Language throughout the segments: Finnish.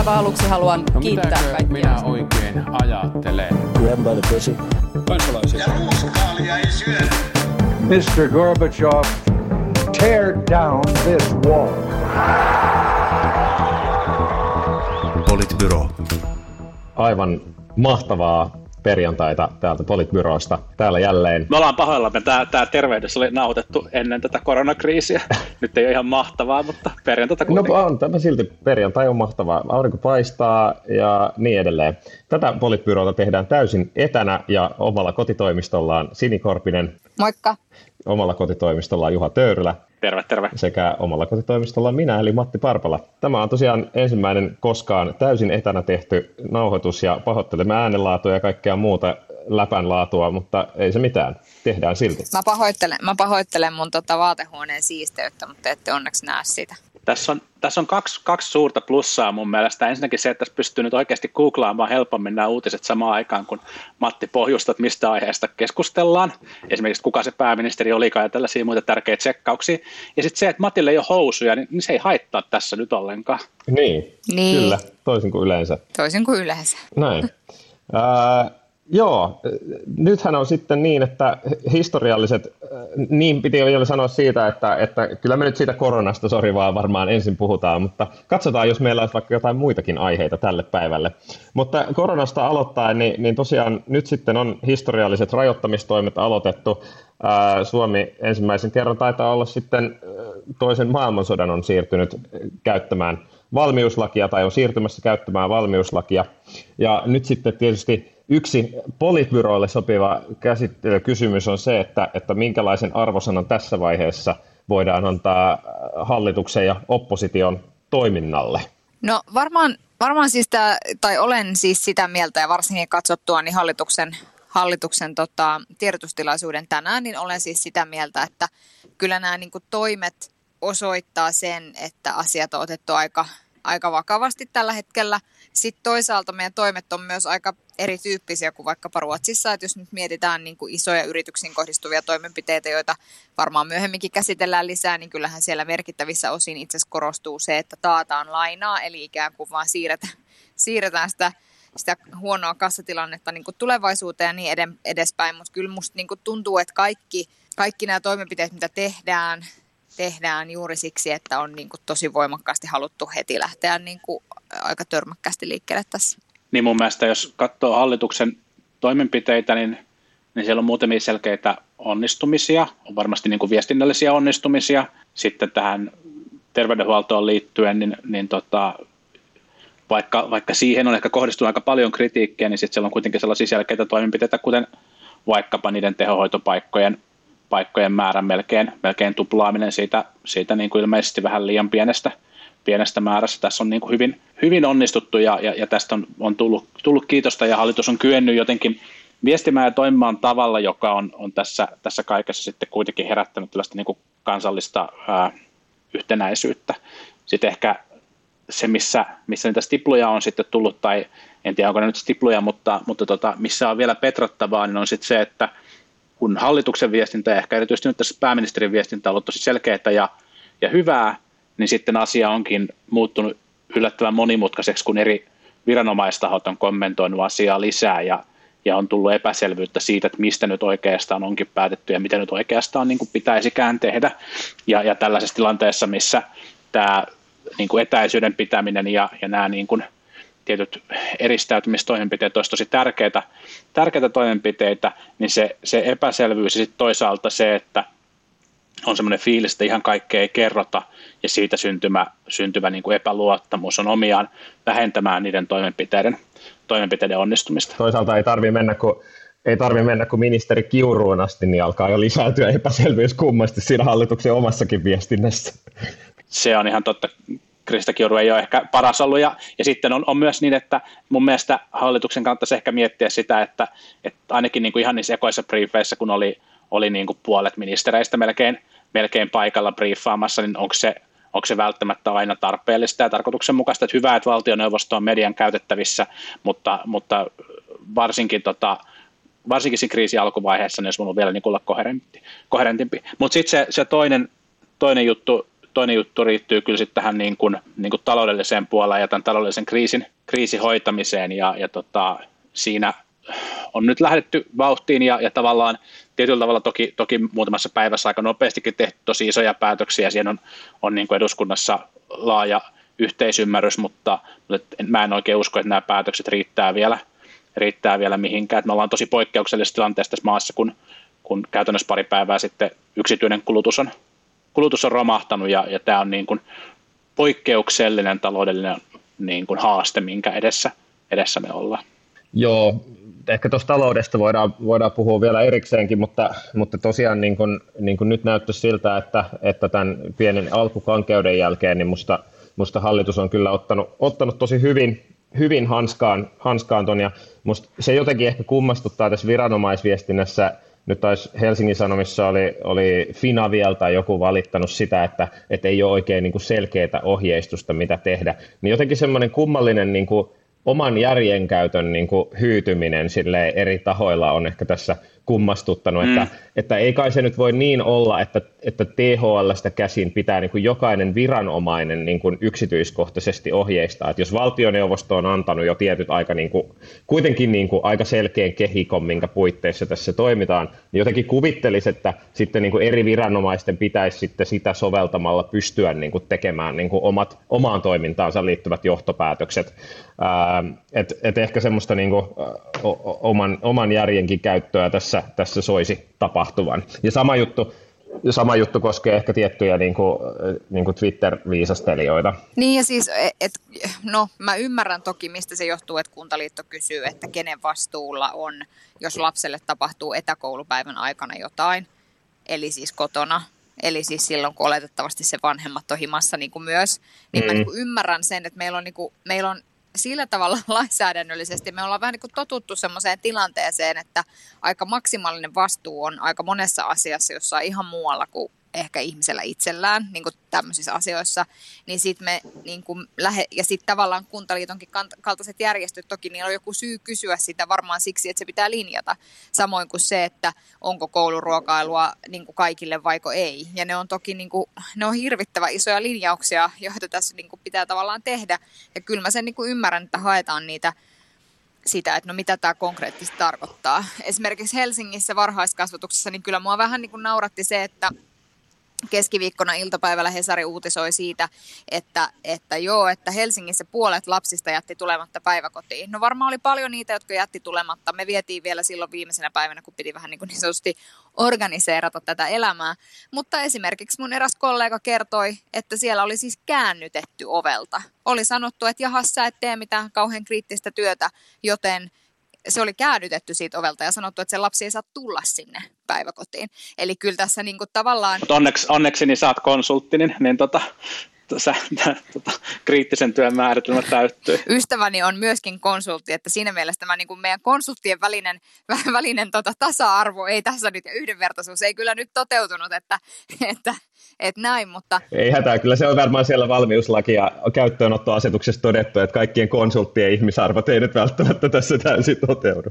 aivan aluksi haluan No kiittää kaikkia. minä oikein ajattelen? Grab by the pussy. kansalaisia. Ja ruuskaalia ei syödä. Mr. Gorbachev, tear down this wall. Politbyro. Aivan mahtavaa perjantaita täältä Politbyrosta. Täällä jälleen Me ollaan pahoillamme. Tämä, tämä tervehdys oli nauhoitettu ennen tätä koronakriisiä. Nyt ei ole ihan mahtavaa, mutta perjantaita No kuitenkin. on tämä silti perjantai on mahtavaa. Aurinko paistaa ja niin edelleen. Tätä Politbyroota tehdään täysin etänä ja omalla kotitoimistollaan Sini Korpinen, Moikka. omalla kotitoimistollaan Juha Töyrylä Terve, terve. sekä omalla kotitoimistolla minä eli Matti Parpala. Tämä on tosiaan ensimmäinen koskaan täysin etänä tehty nauhoitus ja pahoittelemme äänenlaatua ja kaikkea muuta läpänlaatua, mutta ei se mitään. Tehdään silti. Mä pahoittelen, mä pahoittelen mun tota vaatehuoneen siisteyttä, mutta ette onneksi näe sitä. Tässä on, tässä on kaksi, kaksi suurta plussaa mun mielestä. Ensinnäkin se, että tässä pystyy nyt oikeasti googlaamaan helpommin nämä uutiset samaan aikaan, kun Matti pohjustat, mistä aiheesta keskustellaan. Esimerkiksi kuka se pääministeri olikaan ja tällaisia muita tärkeitä tsekkauksia. Ja sitten se, että Matille ei ole housuja, niin, niin se ei haittaa tässä nyt ollenkaan. Niin, Niin. kyllä, toisin kuin yleensä. Toisin kuin yleensä. Näin. Ää, joo, nythän on sitten niin, että historialliset, äh, niin piti vielä sanoa siitä, että, että kyllä me nyt siitä koronasta, sori vaan varmaan ensin puhutaan, mutta katsotaan, jos meillä olisi vaikka jotain muitakin aiheita tälle päivälle. Mutta koronasta aloittaen, niin, niin tosiaan nyt sitten on historialliset rajoittamistoimet aloitettu. Ää, Suomi ensimmäisen kerran taitaa olla sitten äh, toisen maailmansodan on siirtynyt äh, käyttämään valmiuslakia tai on siirtymässä käyttämään valmiuslakia. Ja nyt sitten tietysti yksi politbyroille sopiva kysymys on se, että, että minkälaisen arvosanan tässä vaiheessa voidaan antaa äh, hallituksen ja opposition toiminnalle. No varmaan, varmaan siis tää, tai olen siis sitä mieltä ja varsinkin katsottua niin hallituksen, hallituksen tota, tiedotustilaisuuden tänään, niin olen siis sitä mieltä, että kyllä nämä niin toimet osoittaa sen, että asiat on otettu aika, aika vakavasti tällä hetkellä. Sitten toisaalta meidän toimet on myös aika erityyppisiä kuin vaikkapa Ruotsissa, että jos nyt mietitään niin kuin isoja yrityksiin kohdistuvia toimenpiteitä, joita varmaan myöhemminkin käsitellään lisää, niin kyllähän siellä merkittävissä osin itse asiassa korostuu se, että taataan lainaa, eli ikään kuin vaan siirretään, siirretään sitä, sitä huonoa kassatilannetta niin kuin tulevaisuuteen ja niin edespäin, mutta kyllä musta niin tuntuu, että kaikki, kaikki nämä toimenpiteet, mitä tehdään, tehdään juuri siksi, että on niin kuin tosi voimakkaasti haluttu heti lähteä niin kuin aika törmäkkästi liikkeelle tässä. Niin mun mielestä, jos katsoo hallituksen toimenpiteitä, niin, niin siellä on muutamia selkeitä onnistumisia. On varmasti niin kuin viestinnällisiä onnistumisia. Sitten tähän terveydenhuoltoon liittyen, niin, niin tota, vaikka, vaikka siihen on ehkä kohdistunut aika paljon kritiikkiä, niin sitten siellä on kuitenkin sellaisia selkeitä toimenpiteitä, kuten vaikkapa niiden tehohoitopaikkojen paikkojen määrän melkein, melkein tuplaaminen siitä, siitä niin kuin ilmeisesti vähän liian pienestä, pienestä määrästä. Tässä on niin kuin hyvin, hyvin onnistuttu ja, ja, ja tästä on, on tullut, tullut kiitosta ja hallitus on kyennyt jotenkin viestimään ja toimimaan tavalla, joka on, on tässä, tässä kaikessa sitten kuitenkin herättänyt tällaista niin kuin kansallista ää, yhtenäisyyttä. Sitten ehkä se, missä, missä niitä stipluja on sitten tullut, tai en tiedä onko ne nyt stipluja, mutta, mutta tota, missä on vielä petrattavaa, niin on sitten se, että kun hallituksen viestintä ja ehkä erityisesti nyt tässä pääministerin viestintä on ollut tosi selkeää ja, ja hyvää, niin sitten asia onkin muuttunut yllättävän monimutkaiseksi, kun eri viranomaistahot on kommentoinut asiaa lisää ja, ja on tullut epäselvyyttä siitä, että mistä nyt oikeastaan onkin päätetty ja mitä nyt oikeastaan niin kuin pitäisikään tehdä. Ja, ja tällaisessa tilanteessa, missä tämä niin kuin etäisyyden pitäminen ja, ja nämä niin kuin tietyt eristäytymistoimenpiteet olisi tosi tärkeitä, tärkeitä toimenpiteitä, niin se, se epäselvyys ja sitten toisaalta se, että on semmoinen fiilis, että ihan kaikkea ei kerrota ja siitä syntymä, syntyvä niin kuin epäluottamus on omiaan vähentämään niiden toimenpiteiden, toimenpiteiden onnistumista. Toisaalta ei tarvitse mennä, kun ei tarvitse mennä kuin ministeri Kiuruun asti, niin alkaa jo lisääntyä epäselvyys kummasti siinä hallituksen omassakin viestinnässä. Se on ihan totta. Krista Kiuru ei ole ehkä paras ollut. Ja, ja sitten on, on myös niin, että mun mielestä hallituksen kannattaisi ehkä miettiä sitä, että, että ainakin niin kuin ihan niissä ekoissa briefeissä, kun oli, oli niin kuin puolet ministereistä melkein, melkein paikalla briefaamassa, niin onko se, onko se välttämättä aina tarpeellista ja tarkoituksenmukaista, että hyvä, että valtioneuvosto on median käytettävissä, mutta, mutta varsinkin, tota, varsinkin siinä kriisin alkuvaiheessa, niin olisi voinut vielä niin olla koherentti, koherentimpi. Mutta sitten se, se toinen, toinen juttu toinen juttu liittyy kyllä sitten tähän niin kuin, niin kuin taloudelliseen puoleen ja tämän taloudellisen kriisin, kriisin hoitamiseen ja, ja tota, siinä on nyt lähdetty vauhtiin ja, ja tavallaan tietyllä tavalla toki, toki muutamassa päivässä aika nopeastikin tehty tosi isoja päätöksiä. Siinä on, on niin kuin eduskunnassa laaja yhteisymmärrys, mutta, mutta mä en oikein usko, että nämä päätökset riittää vielä, riittää vielä mihinkään. Että me ollaan tosi poikkeuksellisessa tilanteessa tässä maassa, kun, kun käytännössä pari päivää sitten yksityinen kulutus on, kulutus on romahtanut ja, ja tämä on niin kuin poikkeuksellinen taloudellinen niin kuin haaste, minkä edessä, edessä me ollaan. Joo, ehkä tuosta taloudesta voidaan, voidaan puhua vielä erikseenkin, mutta, mutta tosiaan niin kun, niin kun nyt näyttää siltä, että, että tämän pienen alkukankeuden jälkeen, niin musta, musta hallitus on kyllä ottanut, ottanut tosi hyvin, hyvin hanskaan, hanskaan ton, ja musta se jotenkin ehkä kummastuttaa tässä viranomaisviestinnässä, nyt taisi Helsingin Sanomissa oli, oli Finavial tai joku valittanut sitä, että, että ei ole oikein niin selkeää ohjeistusta, mitä tehdä. Niin jotenkin semmoinen kummallinen niin kuin oman järjenkäytön niin kuin hyytyminen sille eri tahoilla on ehkä tässä kummastuttanut, mm. että, että ei kai se nyt voi niin olla, että, että THLstä käsin pitää niin kuin jokainen viranomainen niin kuin yksityiskohtaisesti ohjeistaa. Että jos valtioneuvosto on antanut jo tietyt aika, niin kuin, kuitenkin niin kuin aika selkeän kehikon, minkä puitteissa tässä toimitaan, niin jotenkin kuvittelisi, että sitten niin kuin eri viranomaisten pitäisi sitten sitä soveltamalla pystyä niin kuin tekemään niin kuin omat, omaan toimintaansa liittyvät johtopäätökset. Että et ehkä semmoista niin kuin, oman, oman järjenkin käyttöä tässä, tässä soisi tapahtuvan. Ja sama juttu, sama juttu koskee ehkä tiettyjä niin kuin, niin kuin Twitter-viisastelijoita. Niin ja siis, e, et, no mä ymmärrän toki, mistä se johtuu, että Kuntaliitto kysyy, että kenen vastuulla on, jos lapselle tapahtuu etäkoulupäivän aikana jotain, eli siis kotona, eli siis silloin, kun oletettavasti se vanhemmat on himassa niin kuin myös, niin mm. mä niin kuin ymmärrän sen, että meillä on, niin kuin, meillä on sillä tavalla lainsäädännöllisesti me ollaan vähän niin kuin totuttu sellaiseen tilanteeseen, että aika maksimaalinen vastuu on aika monessa asiassa jossain ihan muualla kuin ehkä ihmisellä itsellään niin kuin tämmöisissä asioissa, niin sitten me niin kuin lähe, ja sitten tavallaan Kuntaliitonkin kaltaiset järjestöt, toki niillä on joku syy kysyä sitä varmaan siksi, että se pitää linjata, samoin kuin se, että onko kouluruokailua niin kuin kaikille vaiko ei, ja ne on toki niin kuin, ne on hirvittävä isoja linjauksia, joita tässä niin kuin pitää tavallaan tehdä, ja kyllä mä sen niin kuin ymmärrän, että haetaan niitä sitä, että no mitä tämä konkreettisesti tarkoittaa. Esimerkiksi Helsingissä varhaiskasvatuksessa, niin kyllä mua vähän niin kuin nauratti se, että keskiviikkona iltapäivällä Hesari uutisoi siitä, että, että joo, että Helsingissä puolet lapsista jätti tulematta päiväkotiin. No varmaan oli paljon niitä, jotka jätti tulematta. Me vietiin vielä silloin viimeisenä päivänä, kun piti vähän niin, kuin niin sanotusti organiseerata tätä elämää. Mutta esimerkiksi mun eräs kollega kertoi, että siellä oli siis käännytetty ovelta. Oli sanottu, että jahas, sä et tee mitään kauhean kriittistä työtä, joten se oli käännytetty siitä ovelta ja sanottu, että se lapsi ei saa tulla sinne päiväkotiin. Eli kyllä tässä niin kuin tavallaan... onneksi, onneksi niin saat konsulttinen, niin tota, sä, tota, kriittisen työn määritelmä täyttyy. Ystäväni on myöskin konsultti, että siinä mielessä tämä niin kuin meidän konsulttien välinen, välinen tota, tasa-arvo ei tässä nyt ja yhdenvertaisuus ei kyllä nyt toteutunut, että, että, että näin, mutta... Ei hätää, kyllä se on varmaan siellä valmiuslaki ja käyttöönottoasetuksessa todettu, että kaikkien konsulttien ihmisarvot ei nyt välttämättä tässä täysin toteudu.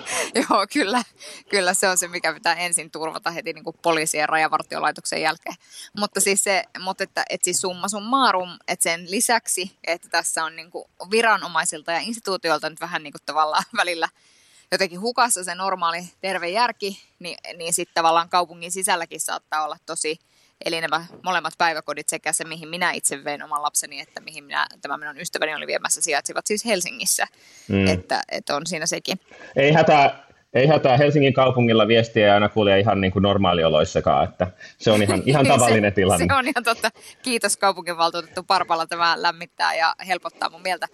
Joo, kyllä, kyllä se on se, mikä pitää ensin turvata heti niin kuin poliisien ja rajavartiolaitoksen jälkeen. Mutta siis, se, mutta että, että siis summa summarum, että sen lisäksi, että tässä on niin kuin viranomaisilta ja instituutioilta nyt vähän niin kuin tavallaan välillä jotenkin hukassa se normaali terve järki, niin, niin sitten tavallaan kaupungin sisälläkin saattaa olla tosi Eli nämä molemmat päiväkodit sekä se, mihin minä itse vein oman lapseni, että mihin minä, tämä minun ystäväni oli viemässä, sijaitsivat siis Helsingissä. Mm. Että, että on siinä sekin. Ei hätää, ei hätää, Helsingin kaupungilla viestiä aina kuule ihan niin kuin normaalioloissakaan, että se on ihan, ihan tavallinen se, tilanne. Se on ihan totta. Kiitos kaupunginvaltuutettu Parpalla, tämä lämmittää ja helpottaa mun mieltä.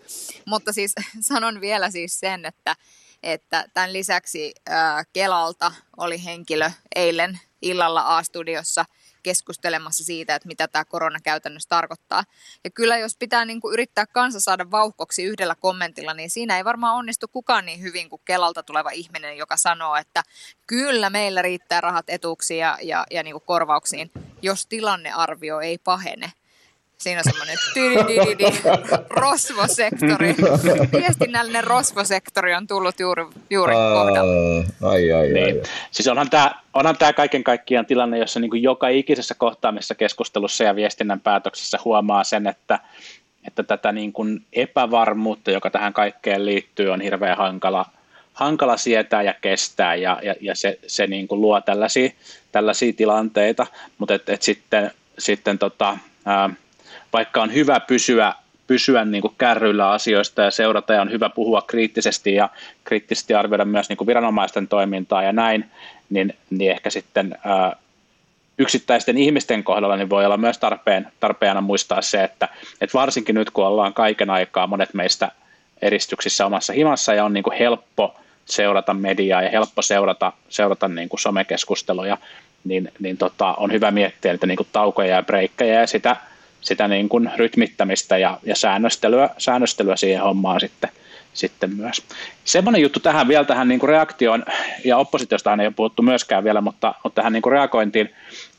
Mutta siis sanon vielä siis sen, että, että tämän lisäksi äh, Kelalta oli henkilö eilen illalla A-studiossa – keskustelemassa siitä, että mitä tämä korona käytännössä tarkoittaa. Ja kyllä jos pitää niin kuin yrittää kansa saada vauhkoksi yhdellä kommentilla, niin siinä ei varmaan onnistu kukaan niin hyvin kuin Kelalta tuleva ihminen, joka sanoo, että kyllä meillä riittää rahat etuuksiin ja, ja, ja niin kuin korvauksiin, jos tilannearvio ei pahene. Siinä on semmoinen rosvosektori. Viestinnällinen rosvosektori on tullut juuri, juuri kohdalla. Ai, ai, niin. ai. Siis onhan tämä, onhan tämä kaiken kaikkiaan tilanne, jossa niin kuin joka ikisessä kohtaamisessa keskustelussa ja viestinnän päätöksessä huomaa sen, että, että tätä niin kuin epävarmuutta, joka tähän kaikkeen liittyy, on hirveän hankala, hankala sietää ja kestää, ja, ja, ja se, se niin kuin luo tällaisia, tällaisia tilanteita, mutta et, et sitten, sitten tota, ää, vaikka on hyvä pysyä, pysyä niin kuin kärryillä asioista ja seurata ja on hyvä puhua kriittisesti ja kriittisesti arvioida myös niin kuin viranomaisten toimintaa ja näin, niin, niin ehkä sitten ää, yksittäisten ihmisten kohdalla niin voi olla myös tarpeen, tarpeena muistaa se, että, että varsinkin nyt kun ollaan kaiken aikaa monet meistä eristyksissä omassa himassa ja on niin kuin helppo seurata mediaa ja helppo seurata, seurata niin kuin somekeskusteluja, niin, niin tota, on hyvä miettiä niitä niin kuin taukoja ja breikkejä ja sitä, sitä niin kuin rytmittämistä ja, ja säännöstelyä, säännöstelyä siihen hommaan sitten, sitten myös. Semmoinen juttu tähän vielä tähän niin kuin reaktioon, ja oppositiosta ei ole puhuttu myöskään vielä, mutta, mutta tähän niin kuin reagointiin,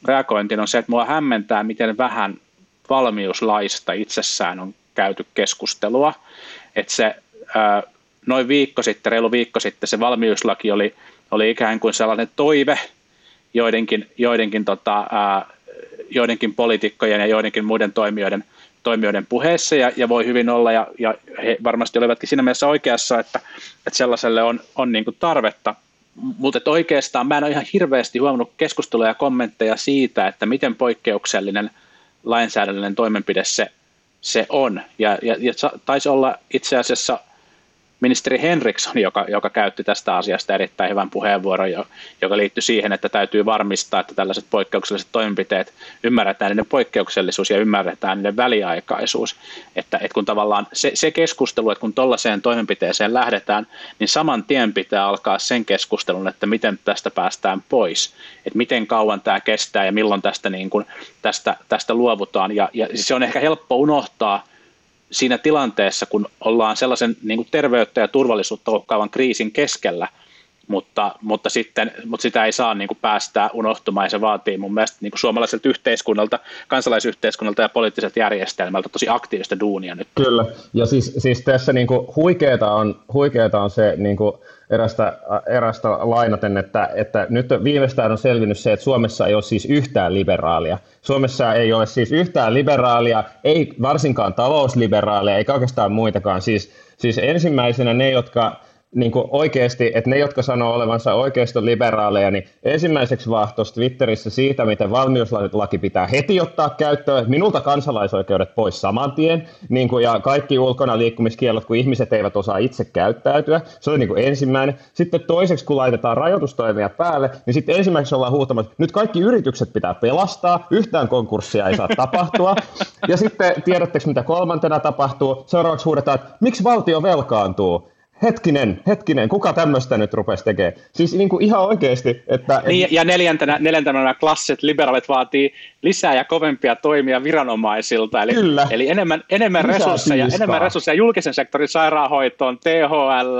reagointiin on se, että mua hämmentää, miten vähän valmiuslaista itsessään on käyty keskustelua. Että se noin viikko sitten, reilu viikko sitten se valmiuslaki oli, oli ikään kuin sellainen toive joidenkin, joidenkin tota, joidenkin poliitikkojen ja joidenkin muiden toimijoiden, toimijoiden puheessa ja, ja voi hyvin olla, ja, ja he varmasti olivatkin siinä mielessä oikeassa, että, että sellaiselle on, on niin kuin tarvetta. Mutta oikeastaan mä en ole ihan hirveästi huomannut keskustelua ja kommentteja siitä, että miten poikkeuksellinen lainsäädännöllinen toimenpide se, se on. Ja, ja, ja taisi olla itse asiassa ministeri Henriksson, joka, joka käytti tästä asiasta erittäin hyvän puheenvuoron, joka liittyi siihen, että täytyy varmistaa, että tällaiset poikkeukselliset toimenpiteet ymmärretään niiden poikkeuksellisuus ja ymmärretään niiden väliaikaisuus. Että, että kun tavallaan se, se keskustelu, että kun tuollaiseen toimenpiteeseen lähdetään, niin saman tien pitää alkaa sen keskustelun, että miten tästä päästään pois, että miten kauan tämä kestää ja milloin tästä, niin kuin, tästä, tästä luovutaan. Ja, ja se on ehkä helppo unohtaa, siinä tilanteessa, kun ollaan sellaisen niin kuin terveyttä ja turvallisuutta uhkaavan kriisin keskellä, mutta, mutta, sitten, mutta sitä ei saa niin kuin päästää unohtumaan ja se vaatii mun mielestä niin kuin suomalaiselta yhteiskunnalta, kansalaisyhteiskunnalta ja poliittiselta järjestelmältä tosi aktiivista duunia nyt. Kyllä, ja siis, siis tässä niin kuin huikeeta, on, huikeeta on se niin kuin erästä, erästä lainaten, että, että nyt viimeistään on selvinnyt se, että Suomessa ei ole siis yhtään liberaalia. Suomessa ei ole siis yhtään liberaalia, ei varsinkaan talousliberaalia, eikä oikeastaan muitakaan. Siis, siis ensimmäisenä ne, jotka niin kuin oikeasti, että ne, jotka sanoo olevansa liberaaleja, niin ensimmäiseksi vaan tuossa Twitterissä siitä, miten valmiuslaki pitää heti ottaa käyttöön, minulta kansalaisoikeudet pois saman tien, niin kuin, ja kaikki ulkona liikkumiskielot, kun ihmiset eivät osaa itse käyttäytyä, se on niin kuin ensimmäinen. Sitten toiseksi, kun laitetaan rajoitustoimia päälle, niin sitten ensimmäiseksi ollaan huutamassa, että nyt kaikki yritykset pitää pelastaa, yhtään konkurssia ei saa tapahtua, ja sitten tiedättekö, mitä kolmantena tapahtuu? Seuraavaksi huudetaan, että miksi valtio velkaantuu? Hetkinen, hetkinen, kuka tämmöistä nyt rupesi tekemään? Siis niin kuin ihan oikeasti. Että, niin, ja neljäntenä, neljäntenä klassit liberaalit vaatii lisää ja kovempia toimia viranomaisilta, eli, Kyllä. eli enemmän, enemmän, resursseja, enemmän resursseja julkisen sektorin sairaanhoitoon, THL,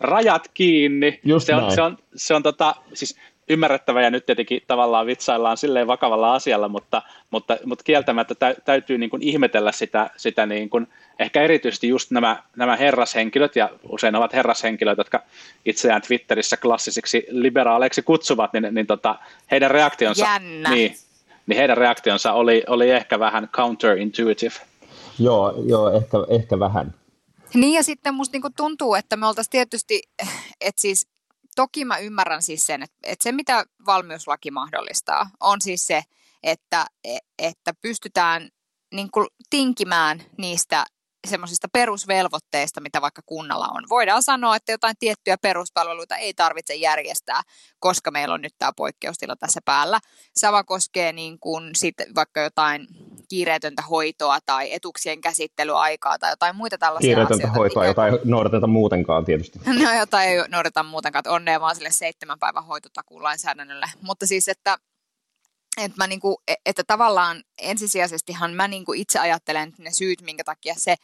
rajat kiinni. Just se, on, se on, se on tota, siis ymmärrettävä ja nyt tietenkin tavallaan vitsaillaan silleen vakavalla asialla, mutta, mutta, mutta kieltämättä täytyy niin kuin ihmetellä sitä, sitä niin kuin, ehkä erityisesti just nämä, nämä herrashenkilöt, ja usein ovat herrashenkilöt, jotka itseään Twitterissä klassisiksi liberaaleiksi kutsuvat, niin, niin tota, heidän reaktionsa, Jännä. Niin, niin heidän reaktionsa oli, oli ehkä vähän counterintuitive. Joo, joo ehkä, ehkä vähän. Niin ja sitten musta niinku tuntuu, että me oltaisiin tietysti, että siis toki mä ymmärrän siis sen, että, että se mitä valmiuslaki mahdollistaa on siis se, että, että pystytään niin kuin tinkimään niistä semmoisista perusvelvoitteista, mitä vaikka kunnalla on. Voidaan sanoa, että jotain tiettyjä peruspalveluita ei tarvitse järjestää, koska meillä on nyt tämä poikkeustila tässä päällä. Sama koskee niin kuin sit vaikka jotain kiireetöntä hoitoa tai etuksien käsittelyaikaa tai jotain muita tällaisia Kiireetöntä asioita. hoitoa, jota ei noudateta muutenkaan tietysti. No jota ei noudateta muutenkaan, onnea vaan sille seitsemän päivän hoitotakuun lainsäädännölle. Mutta siis, että että, mä niinku, e, että tavallaan ensisijaisestihan mä niinku itse ajattelen että ne syyt, minkä takia se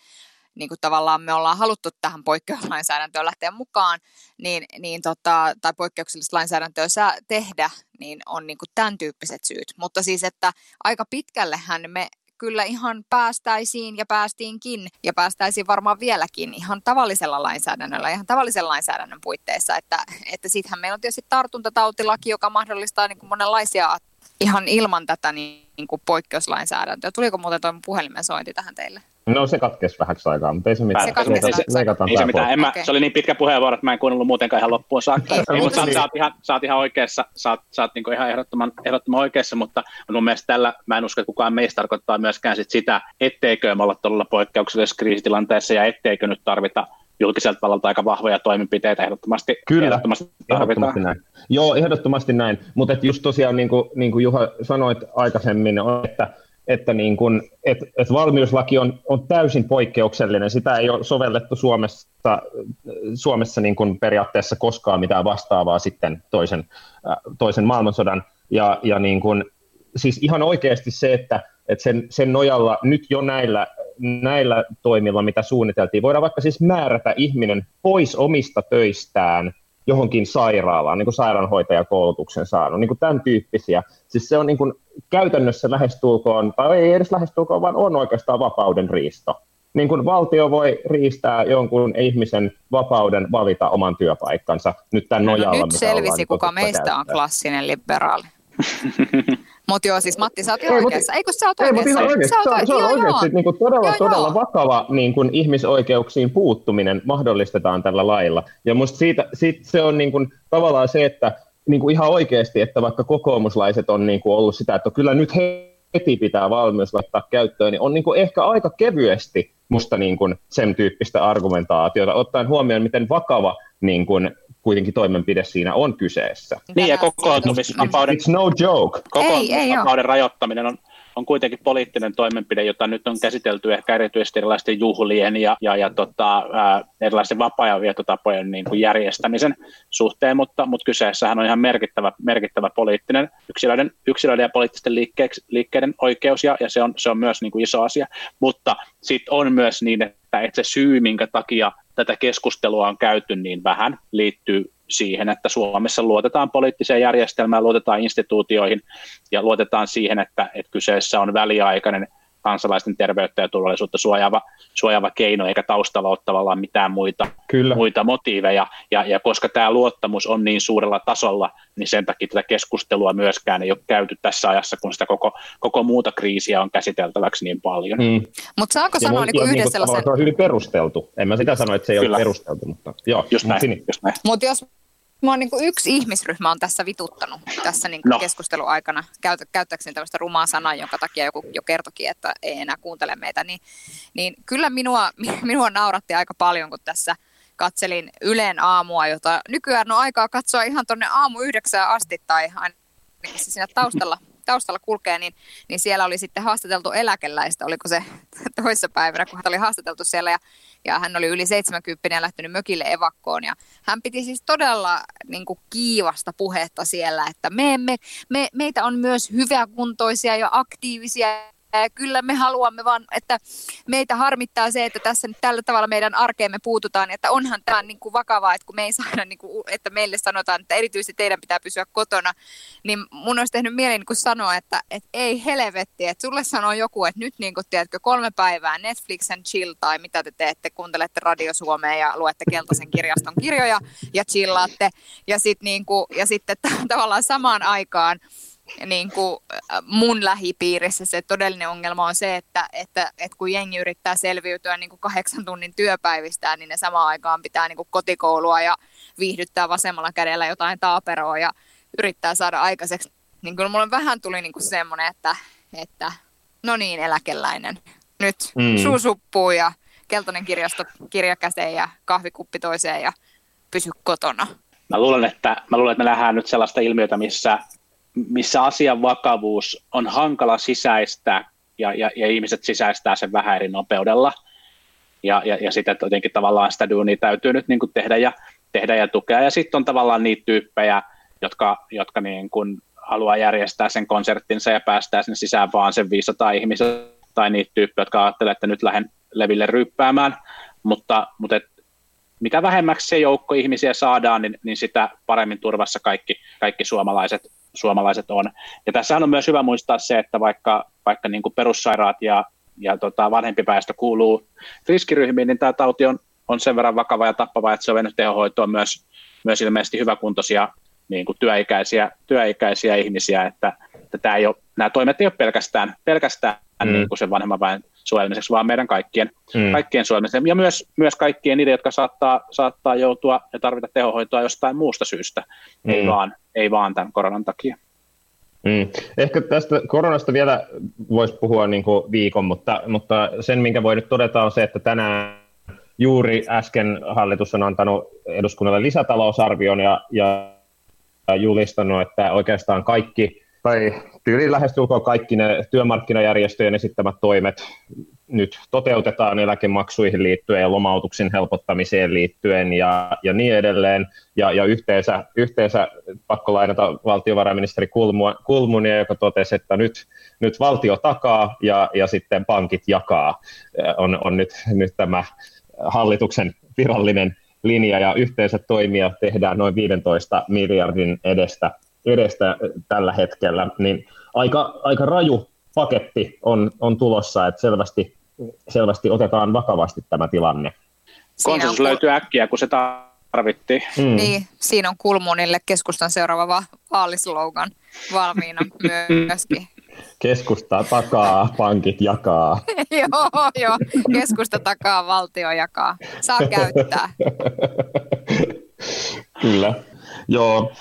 niin kuin tavallaan me ollaan haluttu tähän poikkeuslainsäädäntöön lähteä mukaan, niin, niin tota, tai poikkeuksellista lainsäädäntöä tehdä, niin on niin kuin tämän tyyppiset syyt. Mutta siis, että aika pitkällehän me kyllä ihan päästäisiin ja päästiinkin ja päästäisiin varmaan vieläkin ihan tavallisella lainsäädännöllä, ihan tavallisen lainsäädännön puitteissa, että, että sittenhän meillä on tietysti tartuntatautilaki, joka mahdollistaa niin kuin monenlaisia ihan ilman tätä niin, kuin poikkeuslainsäädäntöä. Tuliko muuten tuo puhelimen sointi tähän teille? No se katkesi vähäksi aikaa, mutta ei se mitään. Se katkesi Leikataan- vähäksi leikataan Ei se tää mitään. En mä, Okei. Se oli niin pitkä puheenvuoro, että mä en kuunnellut muutenkaan ihan loppuun saakka. Ei, Mutta mutta sä, niin. sä, oot ihan, sä oot ihan oikeassa, sä oot, sä oot niin ihan ehdottoman, ehdottoman oikeassa, mutta mun mielestä tällä, mä en usko, että kukaan meistä tarkoittaa myöskään sit sitä, etteikö me olla todella poikkeuksellisessa kriisitilanteessa ja etteikö nyt tarvita julkiselta vallalta aika vahvoja toimenpiteitä ehdottomasti, Kyllä, ehdottomasti tarvitaan. Ehdottomasti näin. Joo, ehdottomasti näin. Mutta just tosiaan, niin kuin, niin kuin Juha sanoit aikaisemmin, on, että, että niin kuin, et, et valmiuslaki on, on täysin poikkeuksellinen. Sitä ei ole sovellettu Suomessa, Suomessa niin kuin periaatteessa koskaan mitään vastaavaa sitten toisen, äh, toisen maailmansodan. Ja, ja niin kuin, siis ihan oikeasti se, että, että sen, sen nojalla nyt jo näillä, näillä toimilla, mitä suunniteltiin, voidaan vaikka siis määrätä ihminen pois omista töistään johonkin sairaalaan, niin kuin sairaanhoitajakoulutuksen saanut, niin kuin tämän tyyppisiä. Siis se on niin kuin käytännössä lähestulkoon, tai ei edes lähestulkoon, vaan on oikeastaan vapauden riisto. Niin kuin valtio voi riistää jonkun ihmisen vapauden valita oman työpaikkansa nyt tämän No nojalla. nyt mitä selvisi, ollaan kuka meistä on käyttää. klassinen liberaali. Mutta joo, siis Matti, sä oot ihan Ei, oikeassa. Eikö sä oot Ei, oikeassa? ihan oikeasti, Sä se on, se on oikeasti joo. niin kuin todella, Joo, todella joo. vakava niin kuin ihmisoikeuksiin puuttuminen mahdollistetaan tällä lailla. Ja musta siitä, siitä se on niin kuin, tavallaan se, että niin kuin ihan oikeasti, että vaikka kokoomuslaiset on niin kuin ollut sitä, että kyllä nyt heti pitää valmius laittaa käyttöön, niin on niin kuin ehkä aika kevyesti musta niin kuin sen tyyppistä argumentaatiota, ottaen huomioon, miten vakava niin kuin, kuitenkin toimenpide siinä on kyseessä. Niin, ja kokoontumisvapauden, It's no joke. kokoontumisvapauden rajoittaminen on, on kuitenkin poliittinen toimenpide, jota nyt on käsitelty ehkä erityisesti erilaisten juhlien ja, ja, ja tota, ää, erilaisten vapaa-ajan vietotapojen niin kuin järjestämisen suhteen, mutta, mutta kyseessähän on ihan merkittävä, merkittävä poliittinen yksilöiden, yksilöiden ja poliittisten liikkeiden oikeus, ja, ja se, on, se on myös niin kuin iso asia, mutta sitten on myös niin, että, että se syy, minkä takia tätä keskustelua on käyty niin vähän, liittyy siihen, että Suomessa luotetaan poliittiseen järjestelmään, luotetaan instituutioihin ja luotetaan siihen, että, että kyseessä on väliaikainen kansalaisten terveyttä ja turvallisuutta suojaava, suojaava keino, eikä taustalla ole tavallaan mitään muita, Kyllä. muita motiiveja. Ja, ja koska tämä luottamus on niin suurella tasolla, niin sen takia tätä keskustelua myöskään ei ole käyty tässä ajassa, kun sitä koko, koko muuta kriisiä on käsiteltäväksi niin paljon. Mm. Mutta saanko sanoa niinku ja yhden niinku sellaisen, Se on hyvin perusteltu. En mä sitä sano, että se ei Kyllä. ole perusteltu, mutta joo. Just mut näin, just näin. mutta jos Mua niin kuin yksi ihmisryhmä on tässä vituttanut tässä niin kuin No. keskustelun aikana, käytä, käyttääkseni tämmöistä rumaa sanaa, jonka takia joku jo kertokin, että ei enää kuuntele meitä, niin, niin kyllä minua, minua nauratti aika paljon, kun tässä katselin Ylen aamua, jota nykyään on aikaa katsoa ihan tuonne aamu yhdeksään asti tai ainakin siinä taustalla, taustalla kulkee, niin, niin siellä oli sitten haastateltu eläkeläistä, oliko se toissa päivänä, kun hän oli haastateltu siellä. Ja, ja hän oli yli 70 ja lähtenyt mökille evakkoon. Ja hän piti siis todella niin kuin kiivasta puhetta siellä, että me, emme, me, meitä on myös hyväkuntoisia ja aktiivisia kyllä me haluamme vaan, että meitä harmittaa se, että tässä nyt tällä tavalla meidän arkeemme puututaan, että onhan tämä niin kuin vakavaa, että kun me ei saada, niin kuin, että meille sanotaan, että erityisesti teidän pitää pysyä kotona, niin mun olisi tehnyt mieli niin kuin sanoa, että, että ei helvetti, että sulle sanoo joku, että nyt niin kuin, tiedätkö, kolme päivää Netflix and chill tai mitä te teette, kuuntelette Radio Suomea ja luette Keltaisen kirjaston kirjoja ja chillaatte. Ja, sit niin kuin, ja sitten tavallaan samaan aikaan niin kuin mun lähipiirissä se todellinen ongelma on se, että, että, että kun jengi yrittää selviytyä niin kuin kahdeksan tunnin työpäivistään, niin ne samaan aikaan pitää niin kuin kotikoulua ja viihdyttää vasemmalla kädellä jotain taaperoa ja yrittää saada aikaiseksi. Niin kyllä mulle vähän tuli niin kuin semmoinen, että, että no niin eläkeläinen, nyt Mm. mm. suu suppuu ja keltainen kirjasto kirja käseen ja kahvikuppi toiseen ja pysy kotona. Mä luulen, että, mä luulen, että me nähdään nyt sellaista ilmiötä, missä, missä asian vakavuus on hankala sisäistää ja, ja, ja ihmiset sisäistää sen vähän eri nopeudella. Ja, ja, ja sitten jotenkin tavallaan sitä duunia täytyy nyt niin kuin tehdä, ja, tehdä ja tukea. Ja sitten on tavallaan niitä tyyppejä, jotka, jotka niin kuin haluaa järjestää sen konserttinsa ja päästää sinne sisään vaan sen 500 ihmistä, tai niitä tyyppejä, jotka ajattelee, että nyt lähden leville ryppäämään. Mutta, mutta et, mitä vähemmäksi se joukko ihmisiä saadaan, niin, niin sitä paremmin turvassa kaikki, kaikki suomalaiset suomalaiset on. Ja tässähän on myös hyvä muistaa se, että vaikka, vaikka niin kuin perussairaat ja, ja tota vanhempi väestö kuuluu riskiryhmiin, niin tämä tauti on, on sen verran vakava ja tappava, että se on mennyt tehohoitoon myös, myös ilmeisesti hyväkuntoisia niin kuin työikäisiä, työikäisiä ihmisiä, että, että tämä ei ole, nämä toimet ei ole pelkästään, pelkästään mm. niin kuin sen vanhemman väen suojelmiseksi, vaan meidän kaikkien, mm. kaikkien suojelmiseksi. Ja myös, myös kaikkien niiden, jotka saattaa, saattaa joutua ja tarvita tehohoitoa jostain muusta syystä, mm. ei, vaan, ei vaan tämän koronan takia. Mm. Ehkä tästä koronasta vielä voisi puhua niin kuin viikon, mutta, mutta sen, minkä voi nyt todeta, on se, että tänään juuri äsken hallitus on antanut eduskunnalle lisätalousarvion ja, ja julistanut, että oikeastaan kaikki tai tyyli lähestulkoon kaikki ne työmarkkinajärjestöjen esittämät toimet nyt toteutetaan eläkemaksuihin liittyen ja lomautuksen helpottamiseen liittyen ja, ja niin edelleen. Ja, ja yhteensä, yhteensä pakko lainata valtiovarainministeri Kulmunia, joka totesi, että nyt, nyt valtio takaa ja, ja sitten pankit jakaa. On, on nyt, nyt tämä hallituksen virallinen linja ja yhteensä toimia tehdään noin 15 miljardin edestä edestä tällä hetkellä, niin aika, aika raju paketti on, on tulossa, että selvästi, selvästi otetaan vakavasti tämä tilanne. Konsensus löytyy äkkiä, kun se tarvittiin. Mm. Niin, siinä on Kulmunille keskustan seuraava vaalislogan valmiina myöskin. Keskusta takaa, pankit jakaa. joo, joo, keskusta takaa, valtio jakaa. Saa käyttää. Kyllä. Joo.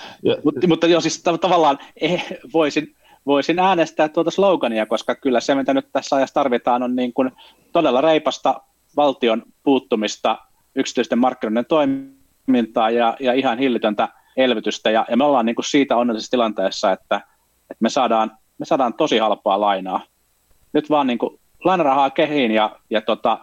Mutta, mutta jo siis tavallaan eh, voisin, voisin äänestää tuota slogania, koska kyllä se, mitä nyt tässä ajassa tarvitaan, on niin kuin todella reipasta valtion puuttumista yksityisten markkinoiden toimintaa ja, ja ihan hillitöntä elvytystä. Ja, ja me ollaan niin kuin siitä onnellisessa tilanteessa, että, että me, saadaan, me saadaan tosi halpaa lainaa. Nyt vaan niin kuin lainarahaa kehiin ja, ja tota,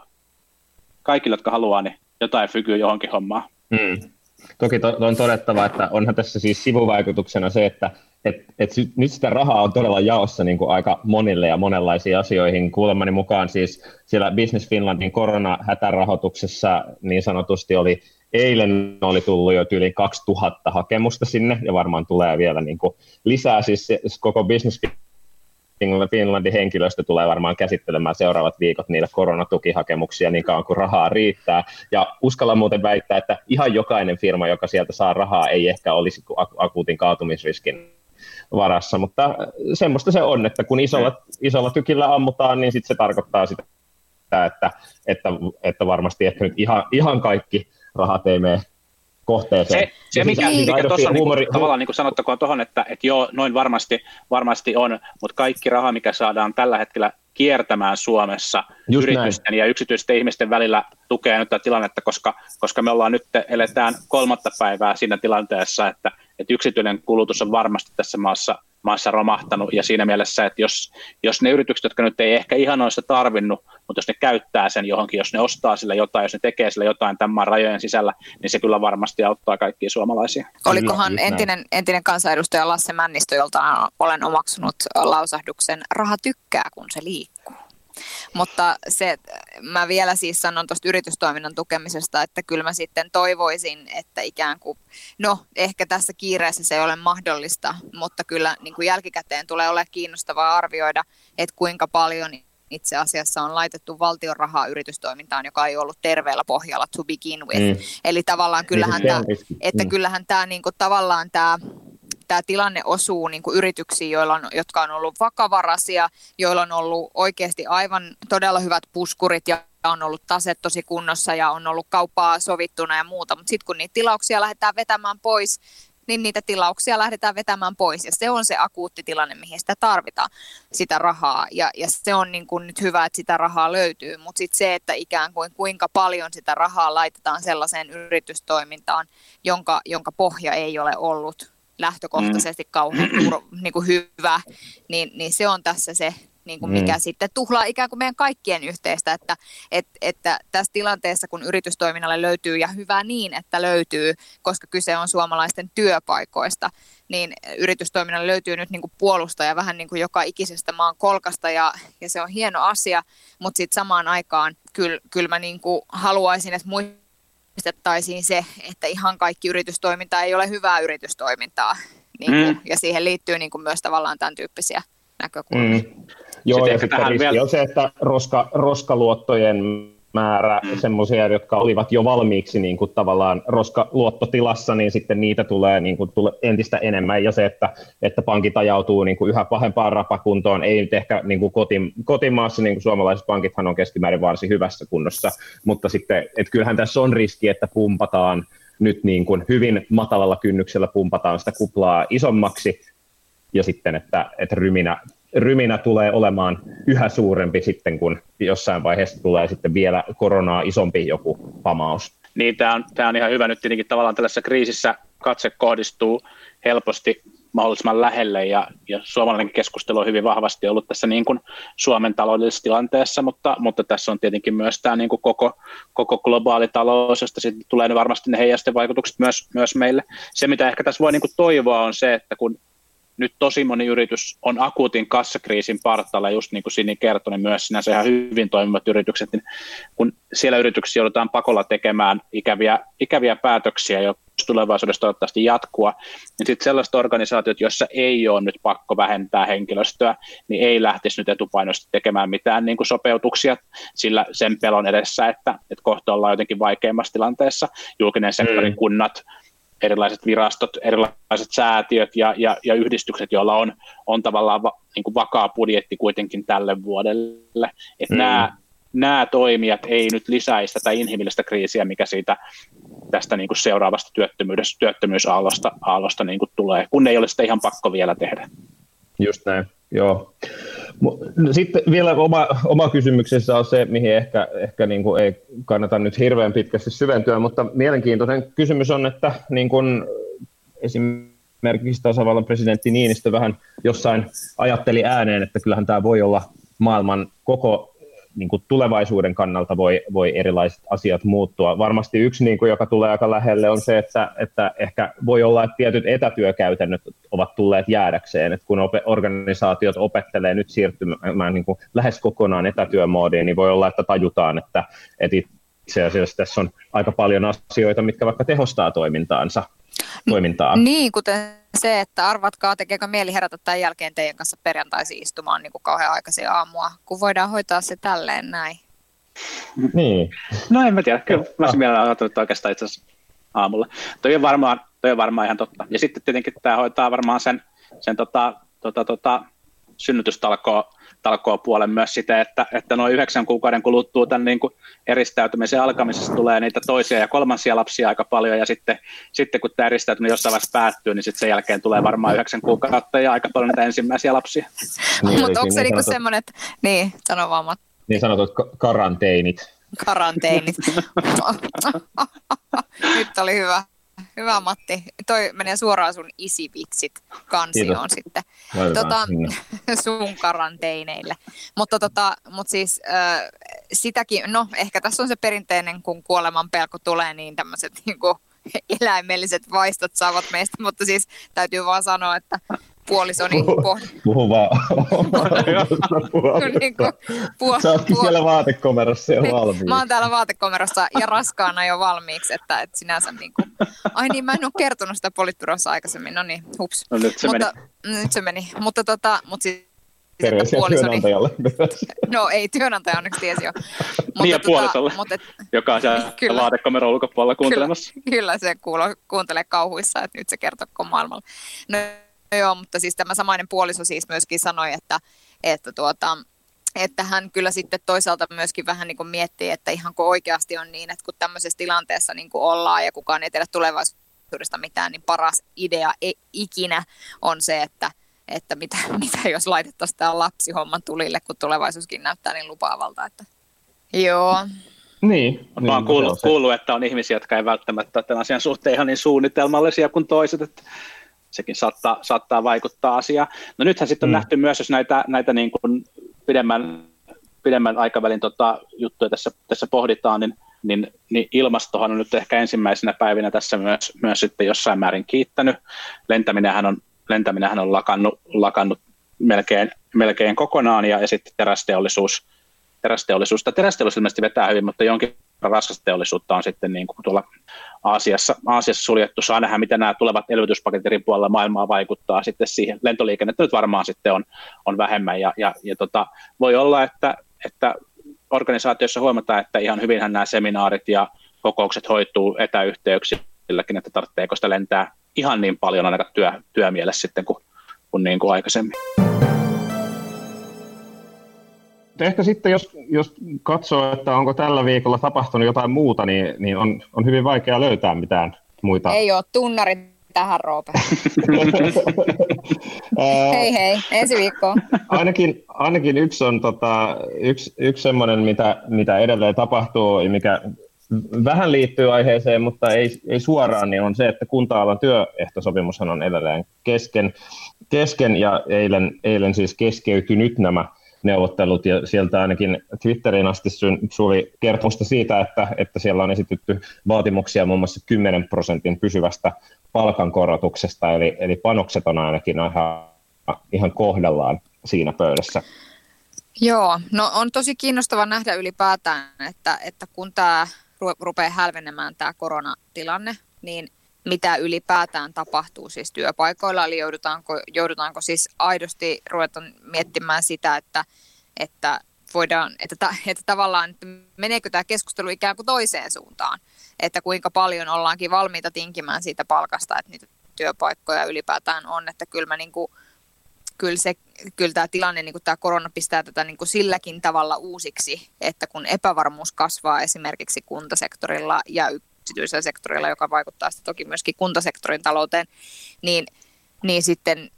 kaikille, jotka haluaa, niin jotain fykyy johonkin hommaan. Mm. Toki to, on todettava, että onhan tässä siis sivuvaikutuksena se, että et, et nyt sitä rahaa on todella jaossa niin kuin aika monille ja monenlaisiin asioihin. Kuulemani mukaan siis siellä Business Finlandin koronahätärahoituksessa niin sanotusti oli eilen oli tullut jo yli 2000 hakemusta sinne ja varmaan tulee vielä niin kuin lisää. Siis koko Business Finlandin henkilöstö tulee varmaan käsittelemään seuraavat viikot niille koronatukihakemuksia niin kauan kuin rahaa riittää. Ja uskalla muuten väittää, että ihan jokainen firma, joka sieltä saa rahaa, ei ehkä olisi akuutin kaatumisriskin varassa, mutta semmoista se on, että kun isolla, isolla tykillä ammutaan, niin sit se tarkoittaa sitä, että, että, että varmasti ehkä nyt ihan, ihan kaikki rahat ei mene kohteeseen. Se, se mikä, siis, mikä tuossa on huumori... niin, tavallaan niin kuin sanottakoon tuohon, että, että joo, noin varmasti, varmasti on, mutta kaikki raha, mikä saadaan tällä hetkellä kiertämään Suomessa Just yritysten näin. ja yksityisten ihmisten välillä tukee nyt tätä tilannetta, koska, koska me ollaan nyt, eletään kolmatta päivää siinä tilanteessa, että, että yksityinen kulutus on varmasti tässä maassa maassa romahtanut ja siinä mielessä, että jos, jos ne yritykset, jotka nyt ei ehkä ihan ole sitä tarvinnut, mutta jos ne käyttää sen johonkin, jos ne ostaa sillä jotain, jos ne tekee sillä jotain tämän maan rajojen sisällä, niin se kyllä varmasti auttaa kaikkia suomalaisia. Olikohan entinen, entinen kansanedustaja Lasse Männistö, jolta olen omaksunut lausahduksen, raha tykkää, kun se liikkuu. Mutta se, mä vielä siis sanon tuosta yritystoiminnan tukemisesta, että kyllä mä sitten toivoisin, että ikään kuin, no ehkä tässä kiireessä se ei ole mahdollista, mutta kyllä niin kuin jälkikäteen tulee olemaan kiinnostavaa arvioida, että kuinka paljon itse asiassa on laitettu valtion rahaa yritystoimintaan, joka ei ollut terveellä pohjalla to begin with. Mm. Eli tavallaan kyllähän niin, tämä, että mm. kyllähän tämä niin kuin, tavallaan tämä tämä tilanne osuu niin kuin yrityksiin, joilla on, jotka on ollut vakavaraisia, joilla on ollut oikeasti aivan todella hyvät puskurit ja on ollut taset tosi kunnossa ja on ollut kauppaa sovittuna ja muuta, mutta sitten kun niitä tilauksia lähdetään vetämään pois, niin niitä tilauksia lähdetään vetämään pois. Ja se on se akuutti tilanne, mihin sitä tarvitaan, sitä rahaa. Ja, ja se on niin kuin nyt hyvä, että sitä rahaa löytyy. Mutta sitten se, että ikään kuin kuinka paljon sitä rahaa laitetaan sellaiseen yritystoimintaan, jonka, jonka pohja ei ole ollut lähtökohtaisesti mm. kauhean niin kuin hyvä, niin, niin se on tässä se, niin kuin mikä mm. sitten tuhlaa ikään kuin meidän kaikkien yhteistä, että, että, että tässä tilanteessa, kun yritystoiminnalle löytyy, ja hyvä niin, että löytyy, koska kyse on suomalaisten työpaikoista, niin yritystoiminnalle löytyy nyt niin kuin puolustaja vähän niin kuin joka ikisestä maan kolkasta, ja, ja se on hieno asia, mutta sitten samaan aikaan kyllä, kyllä mä niin kuin haluaisin, että muistettaisiin se, että ihan kaikki yritystoiminta ei ole hyvää yritystoimintaa. niin kuin, mm. ja siihen liittyy niin kuin myös tavallaan tämän tyyppisiä näkökulmia. Mm. Joo, sitten ja sitten riski vielä... on se, että roska, roskaluottojen määrä mm. semmoisia, jotka olivat jo valmiiksi niin kuin tavallaan roskaluottotilassa, niin sitten niitä tulee, niin kuin, tule entistä enemmän. Ja se, että, että pankit ajautuu niin kuin yhä pahempaan rapakuntoon, ei nyt ehkä niin kuin koti, kotimaassa, niin kuin suomalaiset pankithan on keskimäärin varsin hyvässä kunnossa, mutta sitten, että kyllähän tässä on riski, että pumpataan nyt niin kuin hyvin matalalla kynnyksellä pumpataan sitä kuplaa isommaksi, ja sitten, että, että ryminä ryminä tulee olemaan yhä suurempi sitten, kun jossain vaiheessa tulee sitten vielä koronaa isompi joku pamaus. Niin, tämä on, tämä on ihan hyvä nyt tietenkin tavallaan tällaisessa kriisissä katse kohdistuu helposti mahdollisimman lähelle ja, ja suomalainen keskustelu on hyvin vahvasti ollut tässä niin kuin Suomen taloudellisessa tilanteessa, mutta, mutta tässä on tietenkin myös tämä niin kuin koko, koko globaali talous, josta sitten tulee varmasti ne heijasten vaikutukset myös, myös meille. Se, mitä ehkä tässä voi niin kuin toivoa on se, että kun nyt tosi moni yritys on akuutin kassakriisin partaalla, just niin kuin Sini kertoi, niin myös sinänsä ihan hyvin toimivat yritykset, niin kun siellä yrityksissä joudutaan pakolla tekemään ikäviä, ikäviä päätöksiä, jos tulevaisuudessa toivottavasti jatkua, niin sitten sellaiset organisaatiot, joissa ei ole nyt pakko vähentää henkilöstöä, niin ei lähtisi nyt etupainoisesti tekemään mitään niin kuin sopeutuksia sillä sen pelon edessä, että, että kohta ollaan jotenkin vaikeimmassa tilanteessa. Julkinen sektori, mm. kunnat, erilaiset virastot, erilaiset säätiöt ja, ja, ja yhdistykset, joilla on, on tavallaan va, niin kuin vakaa budjetti kuitenkin tälle vuodelle. Että mm. nämä, nämä toimijat ei nyt lisäisi tätä inhimillistä kriisiä, mikä siitä tästä niin kuin seuraavasta työttömyydessä, työttömyysaallosta aallosta niin kuin tulee, kun ei ole sitä ihan pakko vielä tehdä. Just näin, joo. No, sitten vielä oma, oma kysymyksessä on se, mihin ehkä, ehkä niin kuin ei kannata nyt hirveän pitkästi syventyä, mutta mielenkiintoinen kysymys on, että niin kuin esimerkiksi tasavallan presidentti Niinistö vähän jossain ajatteli ääneen, että kyllähän tämä voi olla maailman koko niin kuin tulevaisuuden kannalta voi, voi erilaiset asiat muuttua. Varmasti yksi, niin kuin, joka tulee aika lähelle, on se, että, että ehkä voi olla, että tietyt etätyökäytännöt ovat tulleet jäädäkseen, että kun organisaatiot opettelee nyt siirtymään niin kuin lähes kokonaan etätyömoodiin, niin voi olla, että tajutaan, että, että itse asiassa tässä on aika paljon asioita, mitkä vaikka tehostaa toimintaansa. Toimintaa. Niin, kuten se, että arvatkaa, tekeekö mieli herätä tämän jälkeen teidän kanssa perjantaisi istumaan niin kuin kauhean aikaisin aamua, kun voidaan hoitaa se tälleen näin. Niin. No en mä tiedä, kyllä mä olisin mielellä ajatellut oikeastaan itse asiassa aamulla. Toi on, varmaan, toi on varmaan ihan totta. Ja sitten tietenkin tämä hoitaa varmaan sen, sen tota, tota, tota, synnytystalkoon talkoa puolen myös sitä, että, että noin yhdeksän kuukauden kuluttua tämän niin kuin eristäytymisen alkamisesta tulee niitä toisia ja kolmansia lapsia aika paljon, ja sitten, sitten kun tämä eristäytyminen jossain vaiheessa päättyy, niin sitten sen jälkeen tulee varmaan yhdeksän kuukautta ja aika paljon niitä ensimmäisiä lapsia. Niin, Mutta onko se niin semmoinen, että niin, sano vaan. Niin sanotut karanteenit. Karanteenit. Nyt oli hyvä. Hyvä Matti. Toi menee suoraan sun isivitsit kansioon Kiitos. sitten. tota, sun karanteineille. Mutta tota, mut siis äh, sitäkin, no ehkä tässä on se perinteinen, kun kuoleman pelko tulee, niin tämmöiset niinku, eläimelliset vaistot saavat meistä, mutta siis täytyy vaan sanoa, että puolisoni pohdi. Puhu vaan niin kuin, puol- Sä ootkin puol- siellä vaatekomerossa jo niin, valmiiksi. Mä oon täällä vaatekomerossa ja raskaana jo valmiiksi, että, että sinänsä niin kuin... Ai niin, mä en ole kertonut sitä politbyrossa aikaisemmin, no niin, hups. No nyt se mutta, meni. Nyt se meni, mutta tota, mutta siis Terveisiä työnantajalle. No ei, työnantaja onneksi tiesi jo. Mutta niin ja tota, puolisolle, mutta, et, joka on siellä vaatekomeron ulkopuolella kuuntelemassa. Kyllä, kyllä se kuulo, kuuntelee kauhuissa, että nyt se kertoo maailmalla. No joo, mutta siis tämä samainen puoliso siis myöskin sanoi, että, että tuota, että hän kyllä sitten toisaalta myöskin vähän niin kuin miettii, että ihanko oikeasti on niin, että kun tämmöisessä tilanteessa niin kuin ollaan ja kukaan ei tiedä tulevaisuudesta mitään, niin paras idea ei ikinä on se, että, että mitä, mitä jos laitettaisiin tämä lapsihomman tulille, kun tulevaisuuskin näyttää niin lupaavalta. Että... Joo. Niin. Olen niin, kuullut, kuullut, että on ihmisiä, jotka ei välttämättä tämän asian suhteen ihan niin suunnitelmallisia kuin toiset, että sekin saattaa, saattaa vaikuttaa asiaan. No nythän sitten on mm. nähty myös, jos näitä, näitä niin kuin pidemmän, pidemmän aikavälin tota, juttuja tässä, tässä pohditaan, niin, niin, niin ilmastohan on nyt ehkä ensimmäisenä päivinä tässä myös, myös sitten jossain määrin kiittänyt. Lentäminenhän on, lentäminenhän on lakannut, lakannut melkein, melkein kokonaan ja, ja sitten terästeollisuus, terästeollisuus, tai terästeollisuus ilmeisesti vetää hyvin, mutta jonkin raskasta teollisuutta on sitten niin kuin tuolla Aasiassa, Aasiassa suljettu. Saa nähdä, miten nämä tulevat elvytyspaketit eri puolilla maailmaa vaikuttaa sitten siihen. Lentoliikennettä nyt varmaan sitten on, on vähemmän ja, ja, ja tota, voi olla, että, että organisaatiossa huomataan, että ihan hyvinhän nämä seminaarit ja kokoukset hoituu etäyhteyksilläkin, että tarvitseeko sitä lentää ihan niin paljon ainakaan työ, työmielessä sitten kuin, kuin, niin kuin aikaisemmin. Ehkä sitten, jos, jos katsoo, että onko tällä viikolla tapahtunut jotain muuta, niin, niin on, on hyvin vaikea löytää mitään muita. Ei ole tunnarit tähän, Roope. hei hei, ensi viikkoon. ainakin, ainakin yksi on tota, yksi, yksi semmoinen, mitä, mitä edelleen tapahtuu, mikä vähän liittyy aiheeseen, mutta ei, ei suoraan, niin on se, että kunta-alan työehtosopimus on edelleen kesken, kesken ja eilen, eilen siis keskeytynyt nämä neuvottelut ja sieltä ainakin Twitterin asti suli kertomusta siitä, että, että siellä on esitetty vaatimuksia muun muassa 10 prosentin pysyvästä palkankorotuksesta, eli, eli panokset on ainakin ihan, ihan kohdallaan siinä pöydässä. Joo, no on tosi kiinnostava nähdä ylipäätään, että, että kun tämä rupeaa hälvenemään tämä koronatilanne, niin mitä ylipäätään tapahtuu siis työpaikoilla, eli joudutaanko, joudutaanko siis aidosti ruveta miettimään sitä, että, että voidaan, että, että tavallaan, että meneekö tämä keskustelu ikään kuin toiseen suuntaan, että kuinka paljon ollaankin valmiita tinkimään siitä palkasta, että niitä työpaikkoja ylipäätään on, että kyllä mä niin kuin, kyllä, se, kyllä tämä tilanne, niin kuin tämä korona pistää tätä niin kuin silläkin tavalla uusiksi, että kun epävarmuus kasvaa esimerkiksi kuntasektorilla ja yksityisellä sektorilla, joka vaikuttaa sitten toki myöskin kuntasektorin talouteen, niin, niin sitten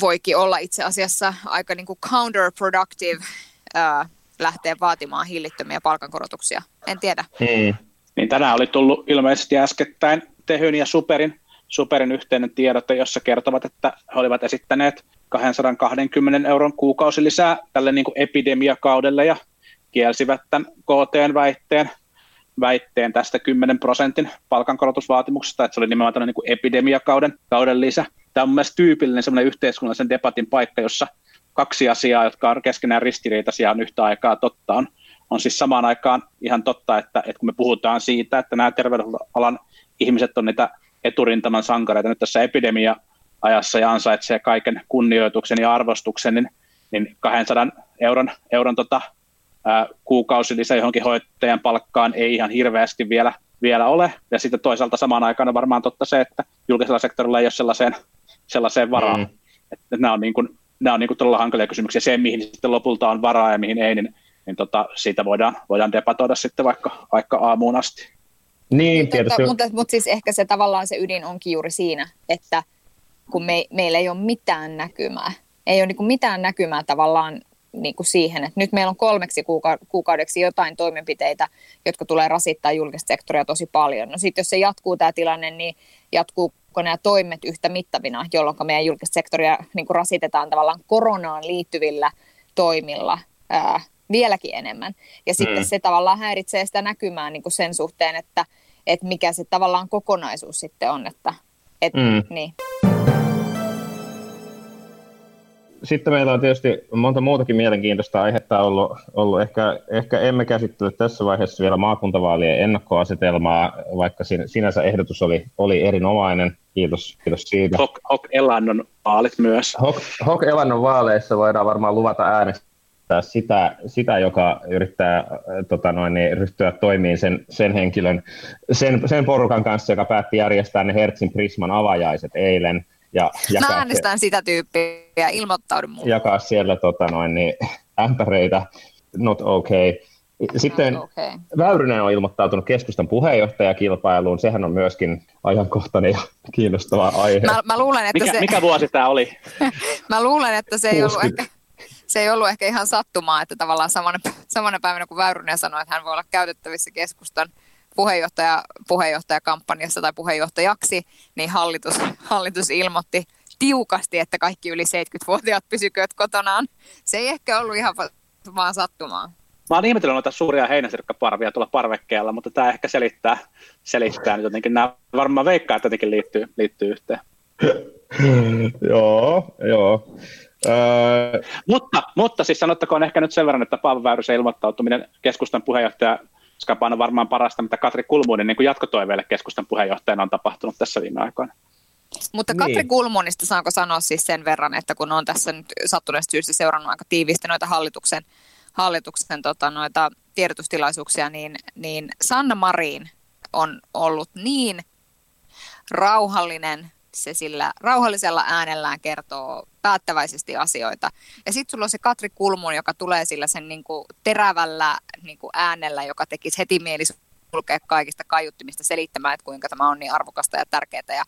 voikin olla itse asiassa aika niin kuin counterproductive ää, lähteä vaatimaan hillittömiä palkankorotuksia. En tiedä. Hmm. Niin tänään oli tullut ilmeisesti äskettäin Tehyn ja Superin, Superin yhteinen tiedote, jossa kertovat, että he olivat esittäneet 220 euron kuukausi lisää tälle niin kuin epidemiakaudelle ja kielsivät tämän KT-väitteen väitteen tästä 10 prosentin palkankorotusvaatimuksesta, että se oli nimenomaan niin epidemiakauden kauden lisä. Tämä on mielestäni tyypillinen semmoinen yhteiskunnallisen debatin paikka, jossa kaksi asiaa, jotka on keskenään ristiriitaisia, on yhtä aikaa totta. On, on siis samaan aikaan ihan totta, että, että kun me puhutaan siitä, että nämä terveydenalan ihmiset on niitä eturintaman sankareita nyt tässä epidemia ajassa ja ansaitsee kaiken kunnioituksen ja arvostuksen, niin, niin 200 euron, euron tota, kuukausilisä johonkin hoitajan palkkaan ei ihan hirveästi vielä, vielä ole. Ja sitten toisaalta samaan aikaan on varmaan totta se, että julkisella sektorilla ei ole sellaiseen, sellaiseen varaa. Mm. Että nämä on, niin kuin, nämä on niin kuin todella hankalia kysymyksiä. Se, mihin sitten lopulta on varaa ja mihin ei, niin, niin tota, siitä voidaan, voidaan debatoida sitten vaikka, vaikka aamuun asti. Niin, tietysti. Mutta, mutta, mutta siis ehkä se tavallaan se ydin onkin juuri siinä, että kun me, meillä ei ole mitään näkymää, ei ole niin kuin mitään näkymää tavallaan niin kuin siihen, että nyt meillä on kolmeksi kuuka- kuukaudeksi jotain toimenpiteitä, jotka tulee rasittaa julkista sektoria tosi paljon. No sitten jos se jatkuu tämä tilanne, niin jatkuuko nämä toimet yhtä mittavina, jolloin meidän julkista sektoria niin kuin rasitetaan tavallaan koronaan liittyvillä toimilla ää, vieläkin enemmän. Ja sitten mm. se tavallaan häiritsee sitä näkymään niin kuin sen suhteen, että, että mikä se tavallaan kokonaisuus sitten on. Että, et, mm. niin sitten meillä on tietysti monta muutakin mielenkiintoista aihetta ollut. ollut. Ehkä, ehkä emme käsittele tässä vaiheessa vielä maakuntavaalien ennakkoasetelmaa, vaikka sinänsä ehdotus oli, oli erinomainen. Kiitos, kiitos siitä. Hok, Hok Elannon vaalit myös. Hok, Hok Elannon vaaleissa voidaan varmaan luvata äänestää sitä, sitä joka yrittää tota noin, niin, ryhtyä toimiin sen, sen henkilön, sen, sen porukan kanssa, joka päätti järjestää ne Hertzin Prisman avajaiset eilen – ja jakaa Mä äänestän se, sitä tyyppiä, ilmoittaudun mulle. Jakaa siellä tota noin, niin, ämpäreitä, not okay. Sitten not okay. Väyrynen on ilmoittautunut keskustan puheenjohtajakilpailuun. Sehän on myöskin ajankohtainen ja kiinnostava aihe. Mä, mä luulen, että mikä, se... mikä vuosi tämä oli? mä luulen, että se ei ollut ehkä se ei ollut ehkä ihan sattumaa, että tavallaan samana, samana päivänä kun Väyrynen sanoi, että hän voi olla käytettävissä keskustan puheenjohtaja, puheenjohtajakampanjassa tai puheenjohtajaksi, niin hallitus, hallitus ilmoitti tiukasti, että kaikki yli 70-vuotiaat pysykööt kotonaan. Se ei ehkä ollut ihan vaan sattumaa. Mä oon ihmetellyt noita suuria heinäsirkkaparvia tuolla parvekkeella, mutta tämä ehkä selittää, selittää nyt jotenkin. Nämä varmaan veikkaa, että jotenkin liittyy, liittyy yhteen. joo, joo. Öö... Mutta, mutta siis sanottakoon ehkä nyt sen verran, että Paavo Väyrysen ilmoittautuminen keskustan puheenjohtaja on varmaan parasta, mitä Katri Kulmunin niin jatkotoiveille keskustan puheenjohtajana on tapahtunut tässä viime aikoina. Mutta Katri niin. Kulmunista saanko sanoa siis sen verran, että kun on tässä nyt sattuneesta syystä seurannut aika tiiviisti noita hallituksen, hallituksen tota, noita tiedotustilaisuuksia, niin, niin Sanna Marin on ollut niin rauhallinen, se sillä rauhallisella äänellään kertoo päättäväisesti asioita. Ja sitten sulla on se Katri Kulmun, joka tulee sillä sen niinku terävällä niinku äänellä, joka tekisi heti mieli kulkea kaikista kaiuttimista selittämään, että kuinka tämä on niin arvokasta ja tärkeää. Ja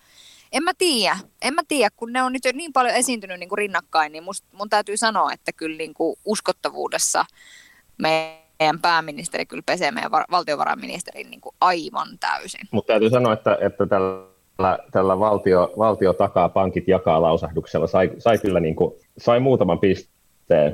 en mä tiedä, en mä tiedä, kun ne on nyt jo niin paljon esiintynyt niin kuin rinnakkain, niin must, mun täytyy sanoa, että kyllä niin kuin uskottavuudessa meidän pääministeri kyllä pesee meidän valtiovarainministerin niin kuin aivan täysin. Mutta täytyy sanoa, että, että tällä, tällä valtio, valtio takaa, pankit jakaa lausahduksella sai, sai kyllä niin kuin, sai muutaman pisteen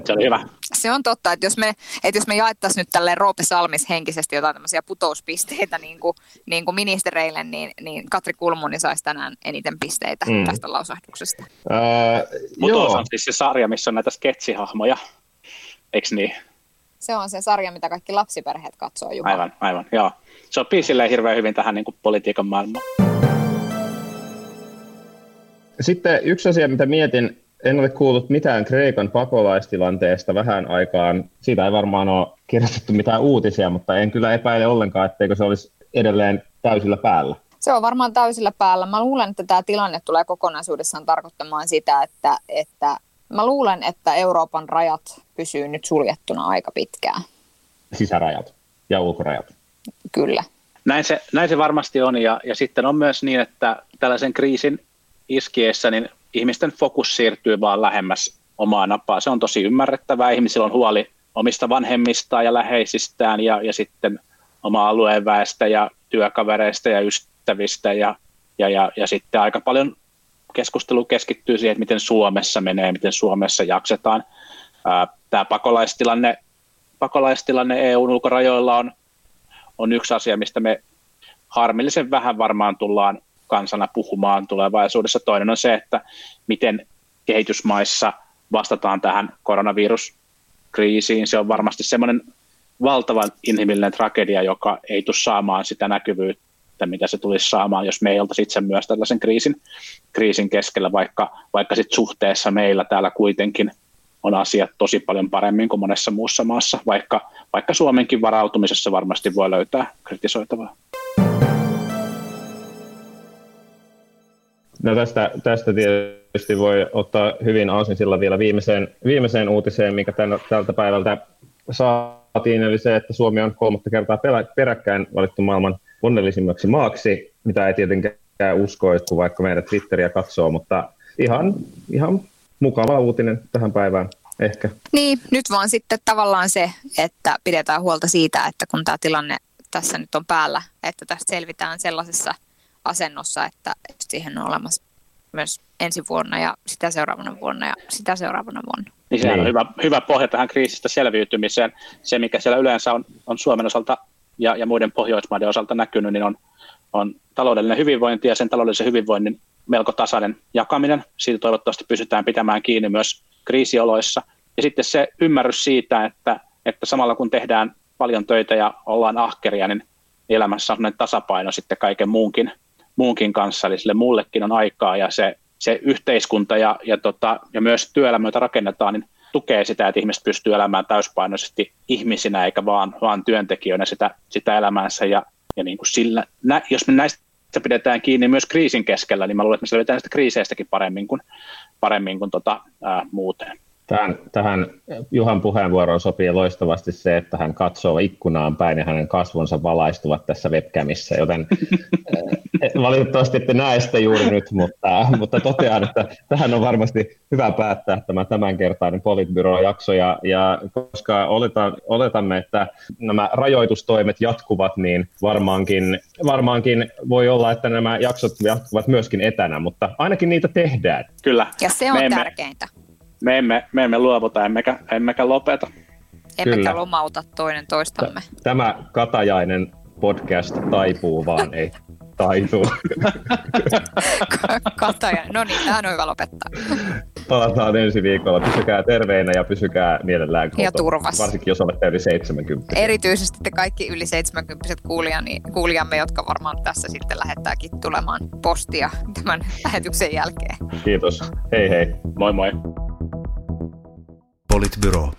se oli hyvä. Se on totta, että jos me, että jos me jaettaisiin nyt tälle Roope Salmis henkisesti jotain tämmöisiä putouspisteitä niin kuin, niin kuin ministereille, niin, niin Katri Kulmuni saisi tänään eniten pisteitä mm. tästä lausahduksesta. Äh, Putous on siis se sarja, missä on näitä sketsihahmoja, eikö niin? Se on se sarja, mitä kaikki lapsiperheet katsoo Juha. Aivan, aivan, joo. Se on silleen hirveän hyvin tähän niin kuin politiikan maailmaan. Sitten yksi asia, mitä mietin, en ole kuullut mitään Kreikan pakolaistilanteesta vähän aikaan. Siitä ei varmaan ole kirjoitettu mitään uutisia, mutta en kyllä epäile ollenkaan, etteikö se olisi edelleen täysillä päällä. Se on varmaan täysillä päällä. Mä luulen, että tämä tilanne tulee kokonaisuudessaan tarkoittamaan sitä, että, että mä luulen, että Euroopan rajat pysyy nyt suljettuna aika pitkään. Sisärajat ja ulkorajat. Kyllä. Näin se, näin se varmasti on ja, ja sitten on myös niin, että tällaisen kriisin iskiessä niin ihmisten fokus siirtyy vaan lähemmäs omaa napaa. Se on tosi ymmärrettävää. Ihmisillä on huoli omista vanhemmistaan ja läheisistään ja, ja sitten oma alueen väestä ja työkavereista ja ystävistä ja, ja, ja, ja sitten aika paljon keskustelu keskittyy siihen, että miten Suomessa menee, miten Suomessa jaksetaan. Tämä pakolaistilanne, pakolaistilanne EUn ulkorajoilla on, on yksi asia, mistä me harmillisen vähän varmaan tullaan kansana puhumaan tulevaisuudessa. Toinen on se, että miten kehitysmaissa vastataan tähän koronaviruskriisiin. Se on varmasti semmoinen valtava inhimillinen tragedia, joka ei tule saamaan sitä näkyvyyttä, mitä se tulisi saamaan, jos me ei oltaisi itse myös tällaisen kriisin, kriisin keskellä, vaikka, vaikka sit suhteessa meillä täällä kuitenkin on asiat tosi paljon paremmin kuin monessa muussa maassa, vaikka, vaikka Suomenkin varautumisessa varmasti voi löytää kritisoitavaa. No tästä, tästä tietysti voi ottaa hyvin sillä vielä viimeiseen, viimeiseen uutiseen, mikä tän, tältä päivältä saatiin, eli se, että Suomi on kolmatta kertaa peräkkäin valittu maailman onnellisimmaksi maaksi, mitä ei tietenkään usko, kun vaikka meidän Twitteriä katsoo, mutta ihan, ihan mukava uutinen tähän päivään ehkä. Niin, nyt vaan sitten tavallaan se, että pidetään huolta siitä, että kun tämä tilanne tässä nyt on päällä, että tästä selvitään sellaisessa – asennossa, että siihen on olemassa myös ensi vuonna ja sitä seuraavana vuonna ja sitä seuraavana vuonna. Niin sehän on niin. hyvä, hyvä pohja tähän kriisistä selviytymiseen. Se, mikä siellä yleensä on, on Suomen osalta ja, ja muiden Pohjoismaiden osalta näkynyt, niin on, on taloudellinen hyvinvointi ja sen taloudellisen hyvinvoinnin melko tasainen jakaminen. Siitä toivottavasti pysytään pitämään kiinni myös kriisioloissa. Ja sitten se ymmärrys siitä, että, että samalla kun tehdään paljon töitä ja ollaan ahkeria, niin elämässä on tasapaino sitten kaiken muunkin muunkin kanssa, eli sille mullekin on aikaa ja se, se yhteiskunta ja, ja, tota, ja myös työelämä, jota rakennetaan, niin tukee sitä, että ihmiset pystyy elämään täyspainoisesti ihmisinä eikä vaan, vaan työntekijöinä sitä, sitä elämäänsä ja, ja niin kuin sillä, nä, jos me näistä pidetään kiinni myös kriisin keskellä, niin mä luulen, että me selvitään näistä kriiseistäkin paremmin kuin, paremmin kuin tota, ää, muuten. Tähän, tähän Juhan puheenvuoroon sopii loistavasti se, että hän katsoo ikkunaan päin ja hänen kasvonsa valaistuvat tässä webcamissa, joten eh, valitettavasti ette näe sitä juuri nyt, mutta, mutta totean, että tähän on varmasti hyvä päättää tämä tämänkertainen Politbyro-jakso, ja, ja koska oletan, oletamme, että nämä rajoitustoimet jatkuvat, niin varmaankin, varmaankin voi olla, että nämä jaksot jatkuvat myöskin etänä, mutta ainakin niitä tehdään. Kyllä. Ja se on Me tärkeintä me emme, me emme luovuta, emmekä, emmekä lopeta. Emmekä Kyllä. lomauta toinen toistamme. Tämä Katajainen podcast taipuu vaan, ei taituu. Katajainen, no niin, tähän on hyvä lopettaa. Palataan ensi viikolla. Pysykää terveinä ja pysykää mielellään kotona. Ja turvassa. Varsinkin jos olette yli 70. Erityisesti te kaikki yli 70 kuulijani, kuulijamme, jotka varmaan tässä sitten lähettääkin tulemaan postia tämän lähetyksen jälkeen. Kiitos. Hei hei. Moi moi. Politbyro.